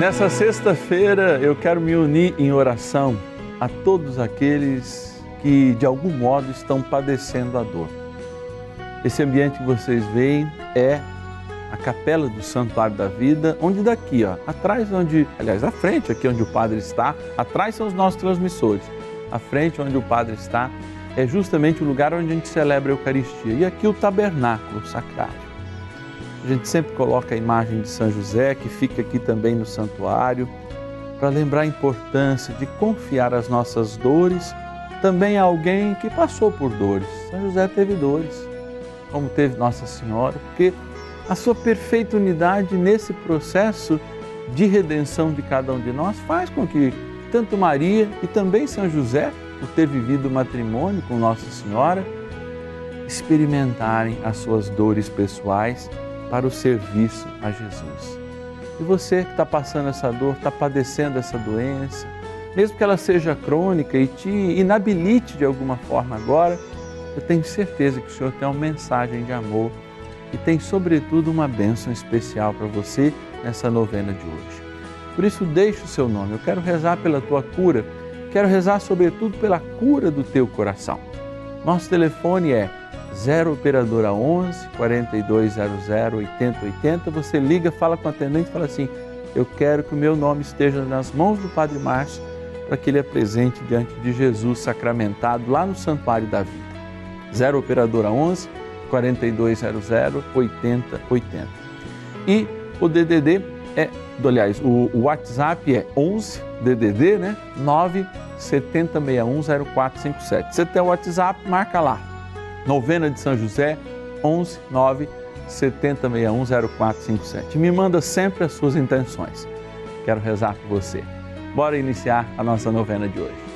Nessa sexta-feira eu quero me unir em oração a todos aqueles que de algum modo estão padecendo a dor. Esse ambiente que vocês veem é a capela do Santuário da Vida, onde daqui, ó, atrás onde, aliás, à frente aqui onde o padre está, atrás são os nossos transmissores. À frente onde o padre está é justamente o lugar onde a gente celebra a Eucaristia. E aqui o tabernáculo sacrário. A gente sempre coloca a imagem de São José, que fica aqui também no santuário, para lembrar a importância de confiar as nossas dores também a alguém que passou por dores. São José teve dores, como teve Nossa Senhora, porque a sua perfeita unidade nesse processo de redenção de cada um de nós faz com que tanto Maria e também São José, por ter vivido o matrimônio com Nossa Senhora, experimentarem as suas dores pessoais para o serviço a Jesus. E você que está passando essa dor, está padecendo essa doença, mesmo que ela seja crônica e te inabilite de alguma forma agora, eu tenho certeza que o Senhor tem uma mensagem de amor e tem, sobretudo, uma bênção especial para você nessa novena de hoje. Por isso, deixe o seu nome. Eu quero rezar pela tua cura, quero rezar, sobretudo, pela cura do teu coração. Nosso telefone é 0 Operadora 11 4200 8080. Você liga, fala com o atendente fala assim: Eu quero que o meu nome esteja nas mãos do Padre Márcio para que ele apresente diante de Jesus sacramentado lá no Santuário da Vida. 0 Operadora 11 4200 8080. E o DDD é, aliás, o WhatsApp é 11 DDD, né? 9 7061 0457. Você tem o WhatsApp, marca lá Novena de São José, 11 9 7061 0457. Me manda sempre as suas intenções. Quero rezar por você. Bora iniciar a nossa novena de hoje.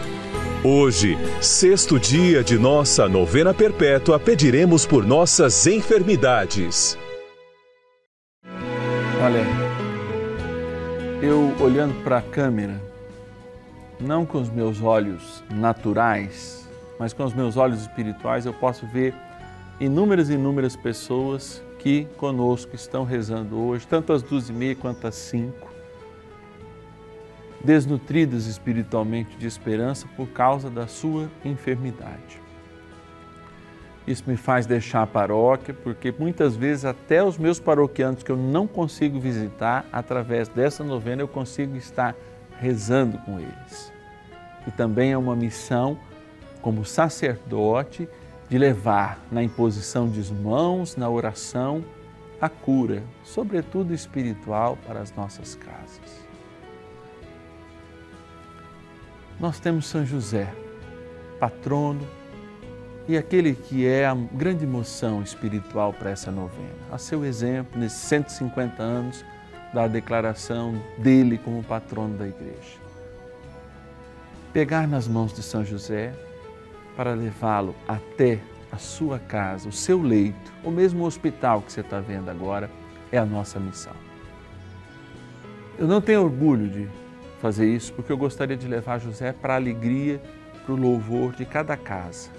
Hoje, sexto dia de nossa novena perpétua, pediremos por nossas enfermidades. Olha, eu olhando para a câmera, não com os meus olhos naturais, mas com os meus olhos espirituais, eu posso ver inúmeras e inúmeras pessoas que conosco estão rezando hoje, tanto às duas e meia quanto às cinco desnutridas espiritualmente de esperança por causa da sua enfermidade. Isso me faz deixar a paróquia, porque muitas vezes até os meus paroquianos que eu não consigo visitar, através dessa novena eu consigo estar rezando com eles. E também é uma missão como sacerdote de levar na imposição de mãos, na oração, a cura, sobretudo espiritual, para as nossas casas. Nós temos São José, patrono e aquele que é a grande emoção espiritual para essa novena. A seu exemplo, nesses 150 anos, da declaração dele como patrono da igreja. Pegar nas mãos de São José para levá-lo até a sua casa, o seu leito, ou mesmo o hospital que você está vendo agora, é a nossa missão. Eu não tenho orgulho de fazer isso, porque eu gostaria de levar José para a alegria, para o louvor de cada casa.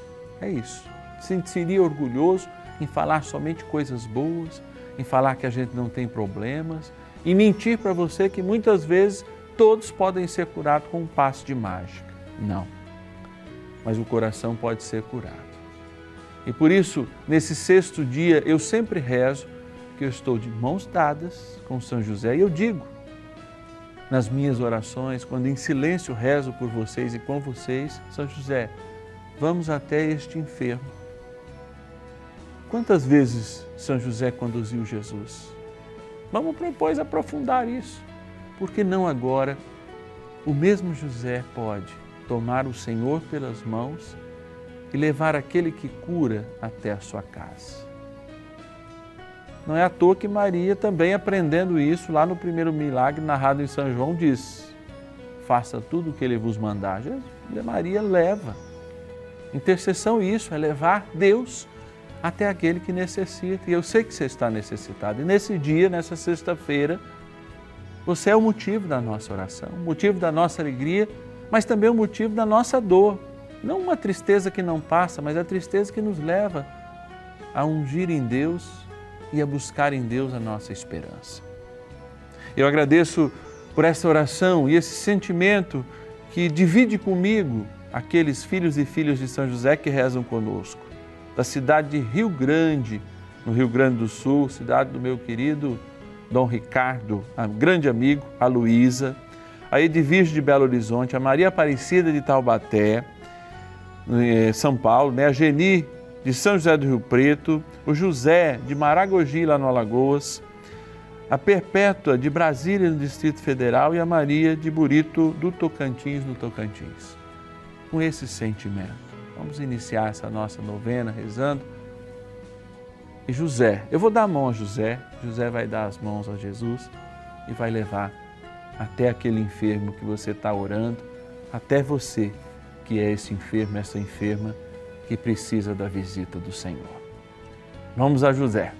É isso. Sentiria orgulhoso em falar somente coisas boas, em falar que a gente não tem problemas, e mentir para você que muitas vezes todos podem ser curados com um passo de mágica. Não. Mas o coração pode ser curado. E por isso, nesse sexto dia, eu sempre rezo que eu estou de mãos dadas com São José e eu digo nas minhas orações, quando em silêncio rezo por vocês e com vocês, São José, vamos até este enfermo. Quantas vezes São José conduziu Jesus? Vamos depois aprofundar isso. Porque não agora o mesmo José pode tomar o Senhor pelas mãos e levar aquele que cura até a sua casa. Não é à toa que Maria, também aprendendo isso, lá no primeiro milagre narrado em São João, diz: Faça tudo o que ele vos mandar. Jesus, Maria leva. Intercessão, isso, é levar Deus até aquele que necessita. E eu sei que você está necessitado. E nesse dia, nessa sexta-feira, você é o motivo da nossa oração, o motivo da nossa alegria, mas também o motivo da nossa dor. Não uma tristeza que não passa, mas a tristeza que nos leva a ungir em Deus e a buscar em Deus a nossa esperança. Eu agradeço por essa oração e esse sentimento que divide comigo aqueles filhos e filhas de São José que rezam conosco da cidade de Rio Grande, no Rio Grande do Sul, cidade do meu querido Dom Ricardo, um grande amigo, a Luísa, a Edvige de Belo Horizonte, a Maria Aparecida de Taubaté, eh, São Paulo, né? a Geni de São José do Rio Preto, o José de Maragogi, lá no Alagoas, a Perpétua de Brasília, no Distrito Federal, e a Maria de Burito, do Tocantins, no Tocantins. Com esse sentimento Vamos iniciar essa nossa novena rezando. E José, eu vou dar a mão a José, José vai dar as mãos a Jesus e vai levar até aquele enfermo que você está orando, até você que é esse enfermo, essa enferma que precisa da visita do Senhor. Vamos a José.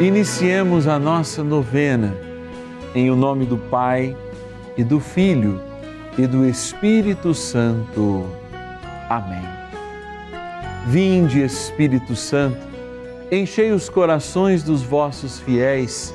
Iniciemos a nossa novena em o nome do Pai e do Filho e do Espírito Santo. Amém. Vinde, Espírito Santo, enchei os corações dos vossos fiéis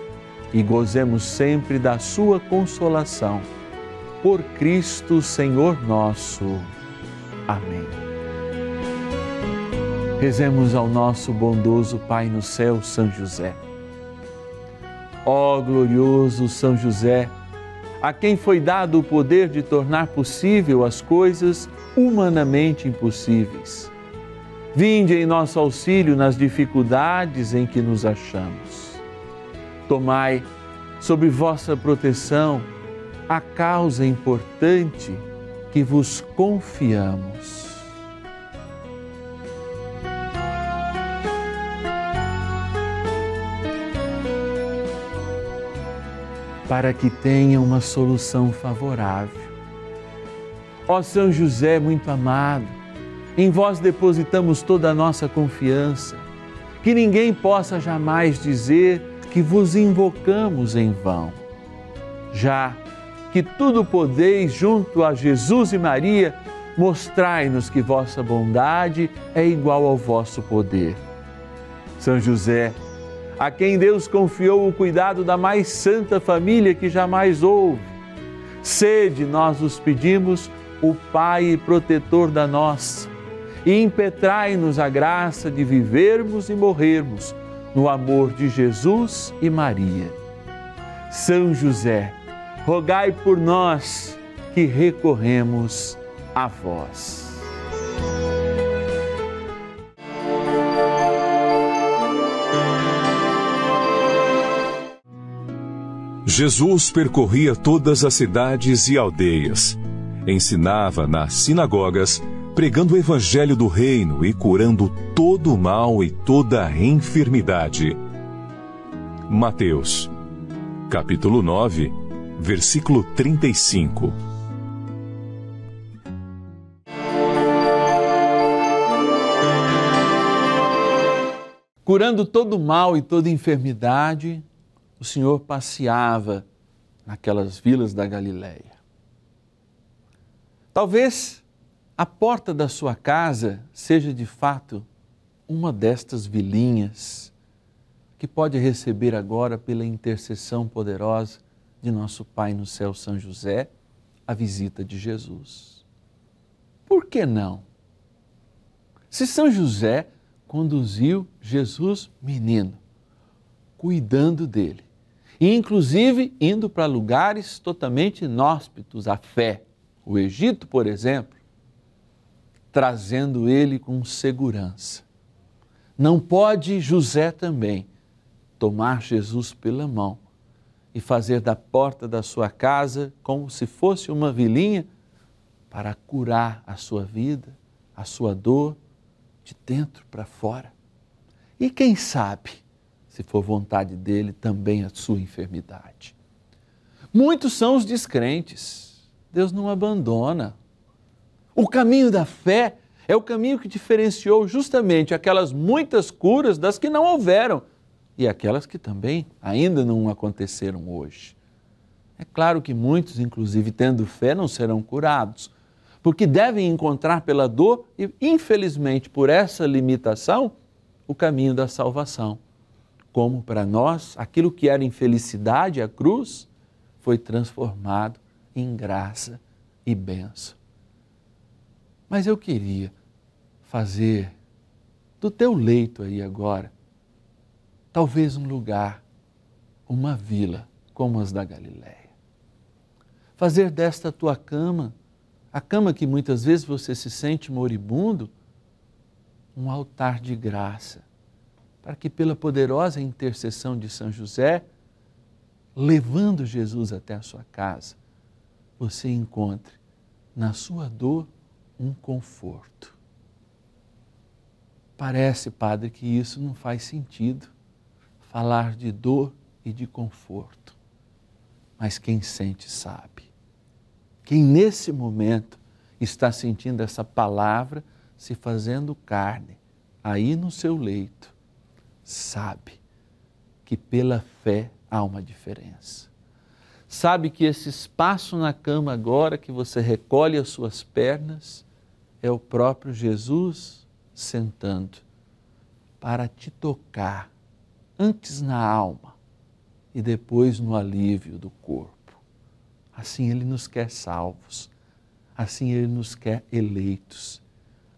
e gozemos sempre da sua consolação. Por Cristo, Senhor nosso. Amém. Rezemos ao nosso bondoso Pai no céu, São José Ó glorioso São José, a quem foi dado o poder de tornar possível as coisas humanamente impossíveis. Vinde em nosso auxílio nas dificuldades em que nos achamos. Tomai sob vossa proteção a causa importante que vos confiamos. para que tenha uma solução favorável. Ó São José muito amado, em vós depositamos toda a nossa confiança, que ninguém possa jamais dizer que vos invocamos em vão. Já que tudo podeis junto a Jesus e Maria, mostrai-nos que vossa bondade é igual ao vosso poder. São José, a quem Deus confiou o cuidado da mais santa família que jamais houve. Sede, nós os pedimos, o Pai protetor da nossa, e impetrai-nos a graça de vivermos e morrermos no amor de Jesus e Maria. São José, rogai por nós que recorremos a vós. Jesus percorria todas as cidades e aldeias, ensinava nas sinagogas, pregando o evangelho do reino e curando todo o mal e toda a enfermidade. Mateus, capítulo 9, versículo 35. Curando todo mal e toda enfermidade, o Senhor passeava naquelas vilas da Galileia. Talvez a porta da sua casa seja de fato uma destas vilinhas que pode receber agora, pela intercessão poderosa de nosso Pai no céu, São José, a visita de Jesus. Por que não? Se São José conduziu Jesus menino, cuidando dele, e inclusive indo para lugares totalmente inóspitos à fé, o Egito, por exemplo, trazendo ele com segurança. Não pode José também tomar Jesus pela mão e fazer da porta da sua casa como se fosse uma vilinha para curar a sua vida, a sua dor, de dentro para fora. E quem sabe, se for vontade dele, também a sua enfermidade. Muitos são os descrentes. Deus não abandona. O caminho da fé é o caminho que diferenciou justamente aquelas muitas curas das que não houveram e aquelas que também ainda não aconteceram hoje. É claro que muitos, inclusive tendo fé, não serão curados, porque devem encontrar pela dor e, infelizmente, por essa limitação, o caminho da salvação. Como para nós, aquilo que era infelicidade, a cruz, foi transformado em graça e bênção. Mas eu queria fazer do teu leito aí agora talvez um lugar, uma vila como as da Galiléia. Fazer desta tua cama, a cama que muitas vezes você se sente moribundo, um altar de graça, para que pela poderosa intercessão de São José, levando Jesus até a sua casa, você encontre na sua dor um conforto. Parece, Padre, que isso não faz sentido falar de dor e de conforto. Mas quem sente sabe. Quem nesse momento está sentindo essa palavra se fazendo carne aí no seu leito, sabe que pela fé há uma diferença. Sabe que esse espaço na cama agora que você recolhe as suas pernas é o próprio Jesus sentando para te tocar antes na alma e depois no alívio do corpo. Assim Ele nos quer salvos, assim Ele nos quer eleitos,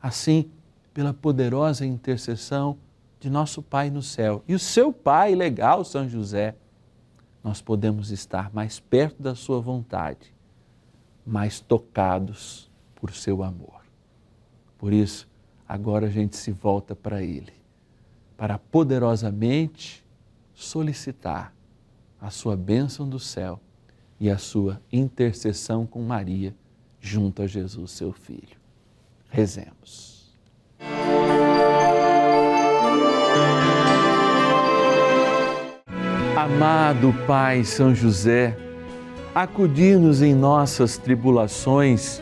assim, pela poderosa intercessão de nosso Pai no céu e o seu Pai legal, São José, nós podemos estar mais perto da Sua vontade, mais tocados por seu amor. Por isso, agora a gente se volta para Ele para poderosamente solicitar a sua bênção do céu e a sua intercessão com Maria junto a Jesus, seu Filho. Rezemos. Amado Pai São José, acudir-nos em nossas tribulações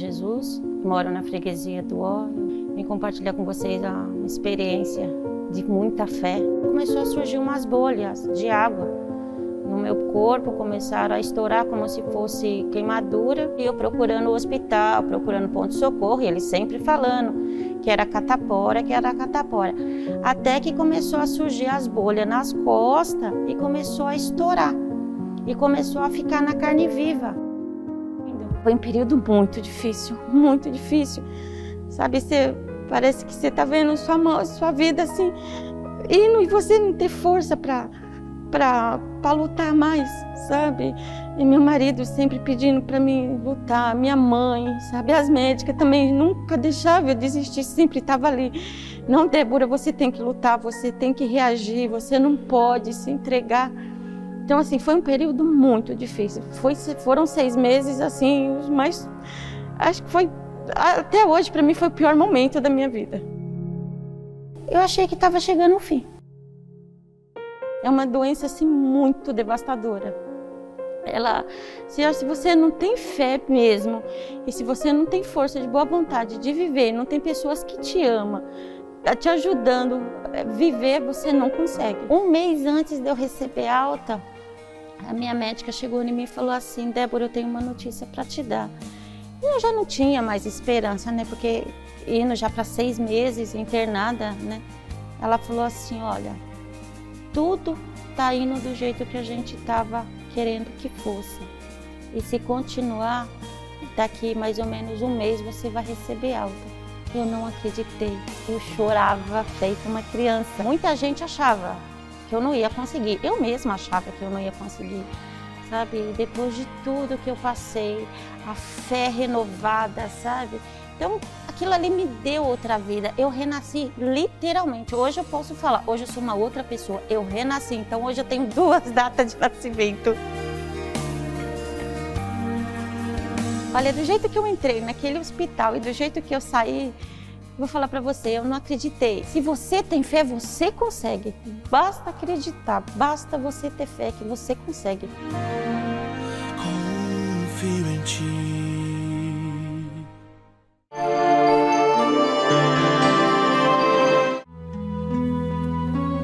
Jesus, moro na freguesia do Ó. Vim compartilhar com vocês uma experiência de muita fé. Começou a surgir umas bolhas de água no meu corpo, começaram a estourar como se fosse queimadura. E eu procurando o hospital, procurando ponto de socorro, e eles sempre falando que era catapora, que era catapora. Até que começou a surgir as bolhas nas costas e começou a estourar. E começou a ficar na carne viva. Foi um período muito difícil, muito difícil. Sabe, você parece que você está vendo sua mão, sua vida assim, indo e você não ter força para para lutar mais, sabe? E meu marido sempre pedindo para mim lutar, minha mãe, sabe? As médicas também nunca deixavam eu desistir, sempre estava ali. Não, Débora, você tem que lutar, você tem que reagir, você não pode se entregar. Então, assim, foi um período muito difícil. Foi, foram seis meses, assim, os mais. Acho que foi. Até hoje, para mim, foi o pior momento da minha vida. Eu achei que estava chegando o fim. É uma doença, assim, muito devastadora. Ela, se, se você não tem fé mesmo, e se você não tem força de boa vontade de viver, não tem pessoas que te amam, tá te ajudando a viver, você não consegue. Um mês antes de eu receber alta, a minha médica chegou em mim e falou assim: Débora, eu tenho uma notícia para te dar. E eu já não tinha mais esperança, né? Porque indo já para seis meses internada, né? Ela falou assim: Olha, tudo tá indo do jeito que a gente estava querendo que fosse. E se continuar, daqui mais ou menos um mês você vai receber alta. Eu não acreditei. Eu chorava feito uma criança. Muita gente achava que eu não ia conseguir. Eu mesma achava que eu não ia conseguir, sabe? Depois de tudo que eu passei, a fé renovada, sabe? Então, aquilo ali me deu outra vida. Eu renasci literalmente. Hoje eu posso falar, hoje eu sou uma outra pessoa. Eu renasci. Então, hoje eu tenho duas datas de nascimento. Olha, do jeito que eu entrei naquele hospital e do jeito que eu saí, vou falar para você, eu não acreditei. Se você tem fé, você consegue. Basta acreditar, basta você ter fé que você consegue. Confio em ti.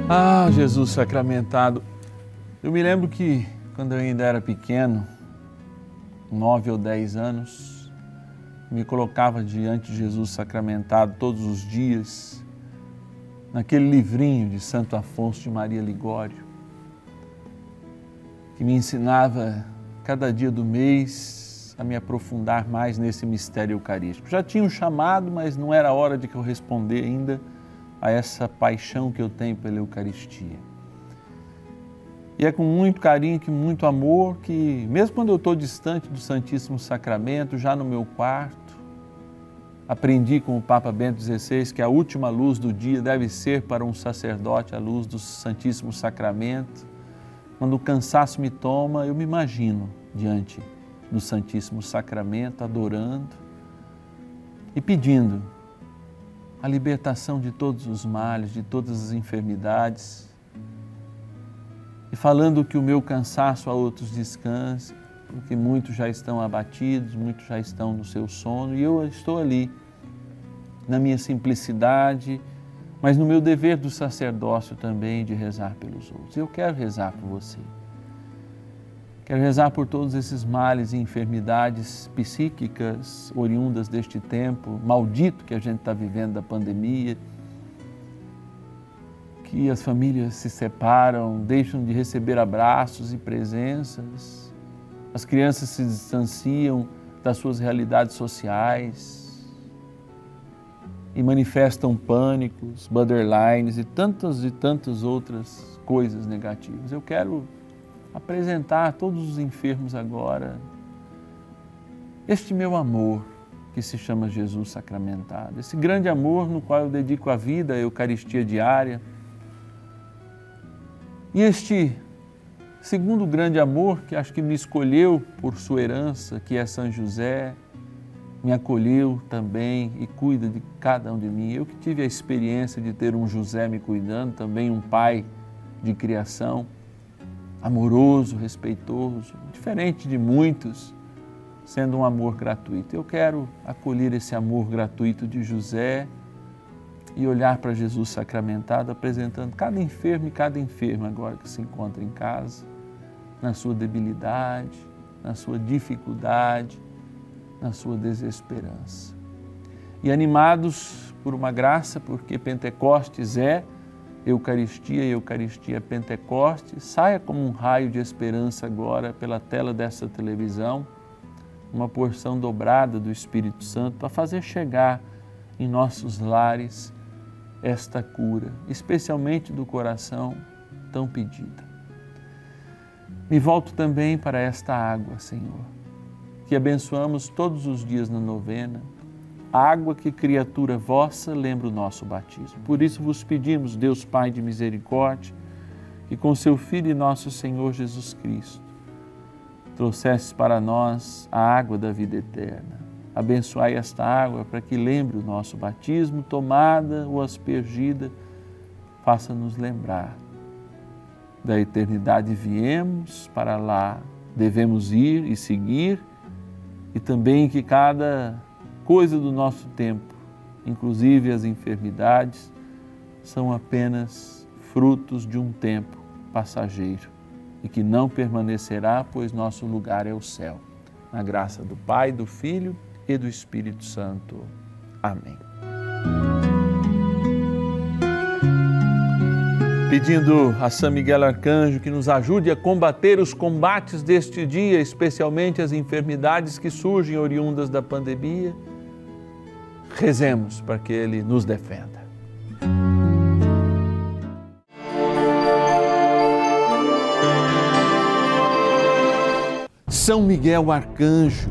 Ah, Jesus sacramentado. Eu me lembro que quando eu ainda era pequeno, nove ou dez anos, me colocava diante de Jesus sacramentado todos os dias, naquele livrinho de Santo Afonso de Maria Ligório, que me ensinava cada dia do mês a me aprofundar mais nesse mistério eucarístico. Já tinha um chamado, mas não era hora de que eu responder ainda a essa paixão que eu tenho pela Eucaristia. E é com muito carinho, com muito amor, que mesmo quando eu estou distante do Santíssimo Sacramento, já no meu quarto, aprendi com o Papa Bento XVI que a última luz do dia deve ser para um sacerdote a luz do Santíssimo Sacramento. Quando o cansaço me toma, eu me imagino diante do Santíssimo Sacramento, adorando e pedindo a libertação de todos os males, de todas as enfermidades e falando que o meu cansaço a outros descanse, porque muitos já estão abatidos, muitos já estão no seu sono e eu estou ali, na minha simplicidade, mas no meu dever do sacerdócio também de rezar pelos outros. Eu quero rezar por você. Quero rezar por todos esses males e enfermidades psíquicas oriundas deste tempo maldito que a gente está vivendo da pandemia que as famílias se separam, deixam de receber abraços e presenças, as crianças se distanciam das suas realidades sociais e manifestam pânicos, borderlines e tantas e tantas outras coisas negativas. Eu quero apresentar a todos os enfermos agora. Este meu amor que se chama Jesus sacramentado, esse grande amor no qual eu dedico a vida, a Eucaristia diária e este segundo grande amor, que acho que me escolheu por sua herança, que é São José, me acolheu também e cuida de cada um de mim. Eu que tive a experiência de ter um José me cuidando, também um pai de criação, amoroso, respeitoso, diferente de muitos, sendo um amor gratuito. Eu quero acolher esse amor gratuito de José e olhar para Jesus sacramentado, apresentando cada enfermo e cada enferma agora que se encontra em casa, na sua debilidade, na sua dificuldade, na sua desesperança. E animados por uma graça, porque Pentecostes é Eucaristia e Eucaristia é Pentecostes, saia como um raio de esperança agora pela tela dessa televisão, uma porção dobrada do Espírito Santo para fazer chegar em nossos lares esta cura, especialmente do coração tão pedida. Me volto também para esta água, Senhor, que abençoamos todos os dias na novena, água que criatura vossa lembra o nosso batismo. Por isso vos pedimos, Deus Pai de misericórdia, que com seu Filho e nosso Senhor Jesus Cristo trouxesse para nós a água da vida eterna Abençoai esta água para que lembre o nosso batismo, tomada ou aspergida, faça-nos lembrar. Da eternidade viemos, para lá devemos ir e seguir, e também que cada coisa do nosso tempo, inclusive as enfermidades, são apenas frutos de um tempo passageiro e que não permanecerá, pois nosso lugar é o céu. Na graça do Pai, do Filho e do Espírito Santo. Amém. Pedindo a São Miguel Arcanjo que nos ajude a combater os combates deste dia, especialmente as enfermidades que surgem oriundas da pandemia, rezemos para que ele nos defenda. São Miguel Arcanjo,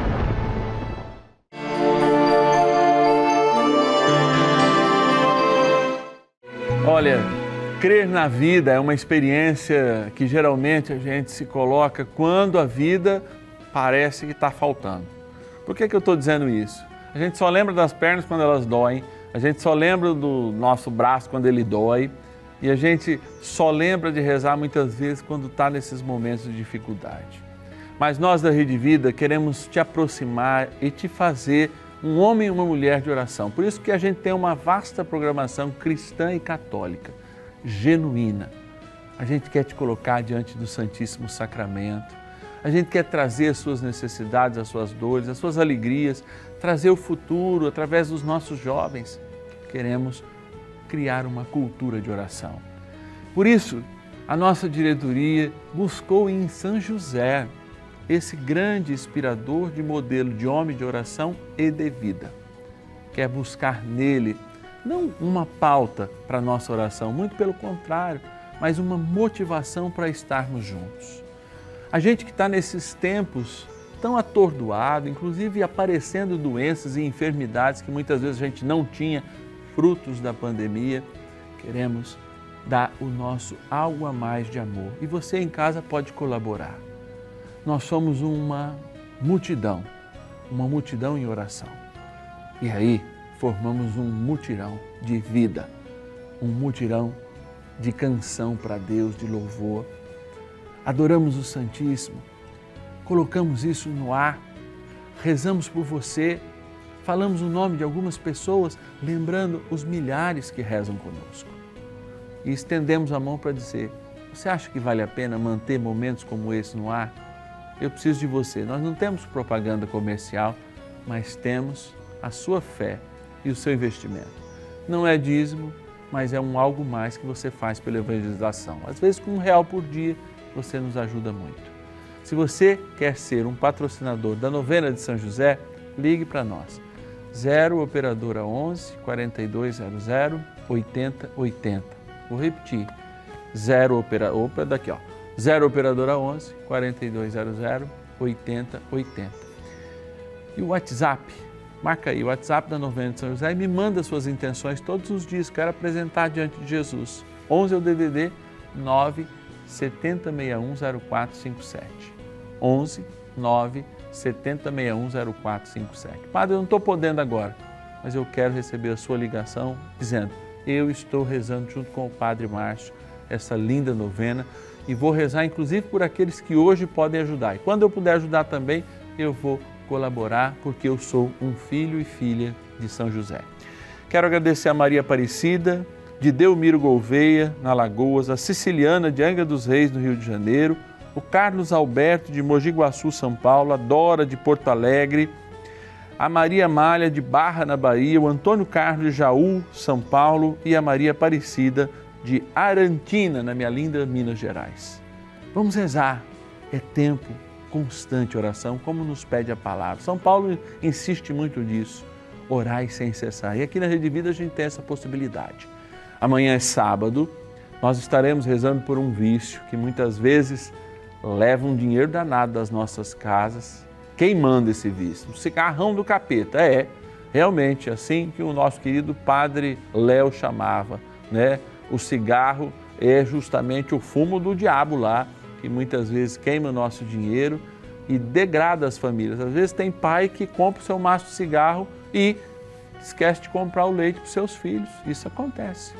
Olha, crer na vida é uma experiência que geralmente a gente se coloca quando a vida parece que está faltando. Por que, que eu estou dizendo isso? A gente só lembra das pernas quando elas doem, a gente só lembra do nosso braço quando ele dói e a gente só lembra de rezar muitas vezes quando está nesses momentos de dificuldade. Mas nós da Rede Vida queremos te aproximar e te fazer um homem e uma mulher de oração. Por isso que a gente tem uma vasta programação cristã e católica, genuína. A gente quer te colocar diante do Santíssimo Sacramento. A gente quer trazer as suas necessidades, as suas dores, as suas alegrias, trazer o futuro através dos nossos jovens. Queremos criar uma cultura de oração. Por isso, a nossa diretoria buscou em São José esse grande inspirador de modelo de homem de oração e de vida. Quer buscar nele não uma pauta para a nossa oração, muito pelo contrário, mas uma motivação para estarmos juntos. A gente que está nesses tempos tão atordoado, inclusive aparecendo doenças e enfermidades que muitas vezes a gente não tinha, frutos da pandemia, queremos dar o nosso algo a mais de amor. E você em casa pode colaborar. Nós somos uma multidão, uma multidão em oração. E aí formamos um mutirão de vida, um mutirão de canção para Deus, de louvor. Adoramos o Santíssimo, colocamos isso no ar, rezamos por você, falamos o nome de algumas pessoas, lembrando os milhares que rezam conosco. E estendemos a mão para dizer: Você acha que vale a pena manter momentos como esse no ar? Eu preciso de você. Nós não temos propaganda comercial, mas temos a sua fé e o seu investimento. Não é dízimo, mas é um algo mais que você faz pela evangelização. Às vezes, com um real por dia, você nos ajuda muito. Se você quer ser um patrocinador da novena de São José, ligue para nós. 0 Operadora 11 4200 8080. Vou repetir. 0 Operadora. Opa, daqui ó. 0 Operadora 11 4200 8080. E o WhatsApp Marca aí o WhatsApp da Novena de São José e me manda suas intenções todos os dias. Quero apresentar diante de Jesus. 11 é o DDD 9 70610457. 11 9 70610457. Padre, eu não estou podendo agora, mas eu quero receber a sua ligação dizendo: Eu estou rezando junto com o Padre Márcio essa linda novena e vou rezar inclusive por aqueles que hoje podem ajudar. E quando eu puder ajudar também, eu vou colaborar, porque eu sou um filho e filha de São José. Quero agradecer a Maria Aparecida, de Delmiro Gouveia, na Lagoas, a Siciliana de Angra dos Reis, no Rio de Janeiro, o Carlos Alberto de Mogi Guaçu, São Paulo, a Dora de Porto Alegre, a Maria Malha de Barra, na Bahia, o Antônio Carlos de Jaú, São Paulo e a Maria Aparecida de Arantina, na minha linda Minas Gerais. Vamos rezar, é tempo constante oração, como nos pede a palavra. São Paulo insiste muito nisso, orai sem cessar. E aqui na Rede Vida a gente tem essa possibilidade. Amanhã é sábado, nós estaremos rezando por um vício que muitas vezes leva um dinheiro danado das nossas casas. Quem manda esse vício? O cigarrão do capeta. É, realmente, assim que o nosso querido padre Léo chamava, né? O cigarro é justamente o fumo do diabo lá que muitas vezes queima o nosso dinheiro e degrada as famílias. Às vezes tem pai que compra o seu maço de cigarro e esquece de comprar o leite para os seus filhos. Isso acontece.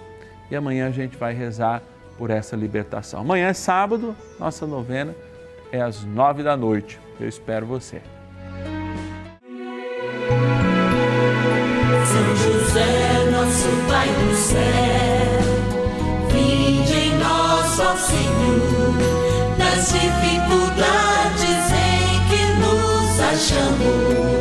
E amanhã a gente vai rezar por essa libertação. Amanhã é sábado, nossa novena é às nove da noite. Eu espero você. São José, nosso Pai do céu, Senhor dificuldades em que nos achamos.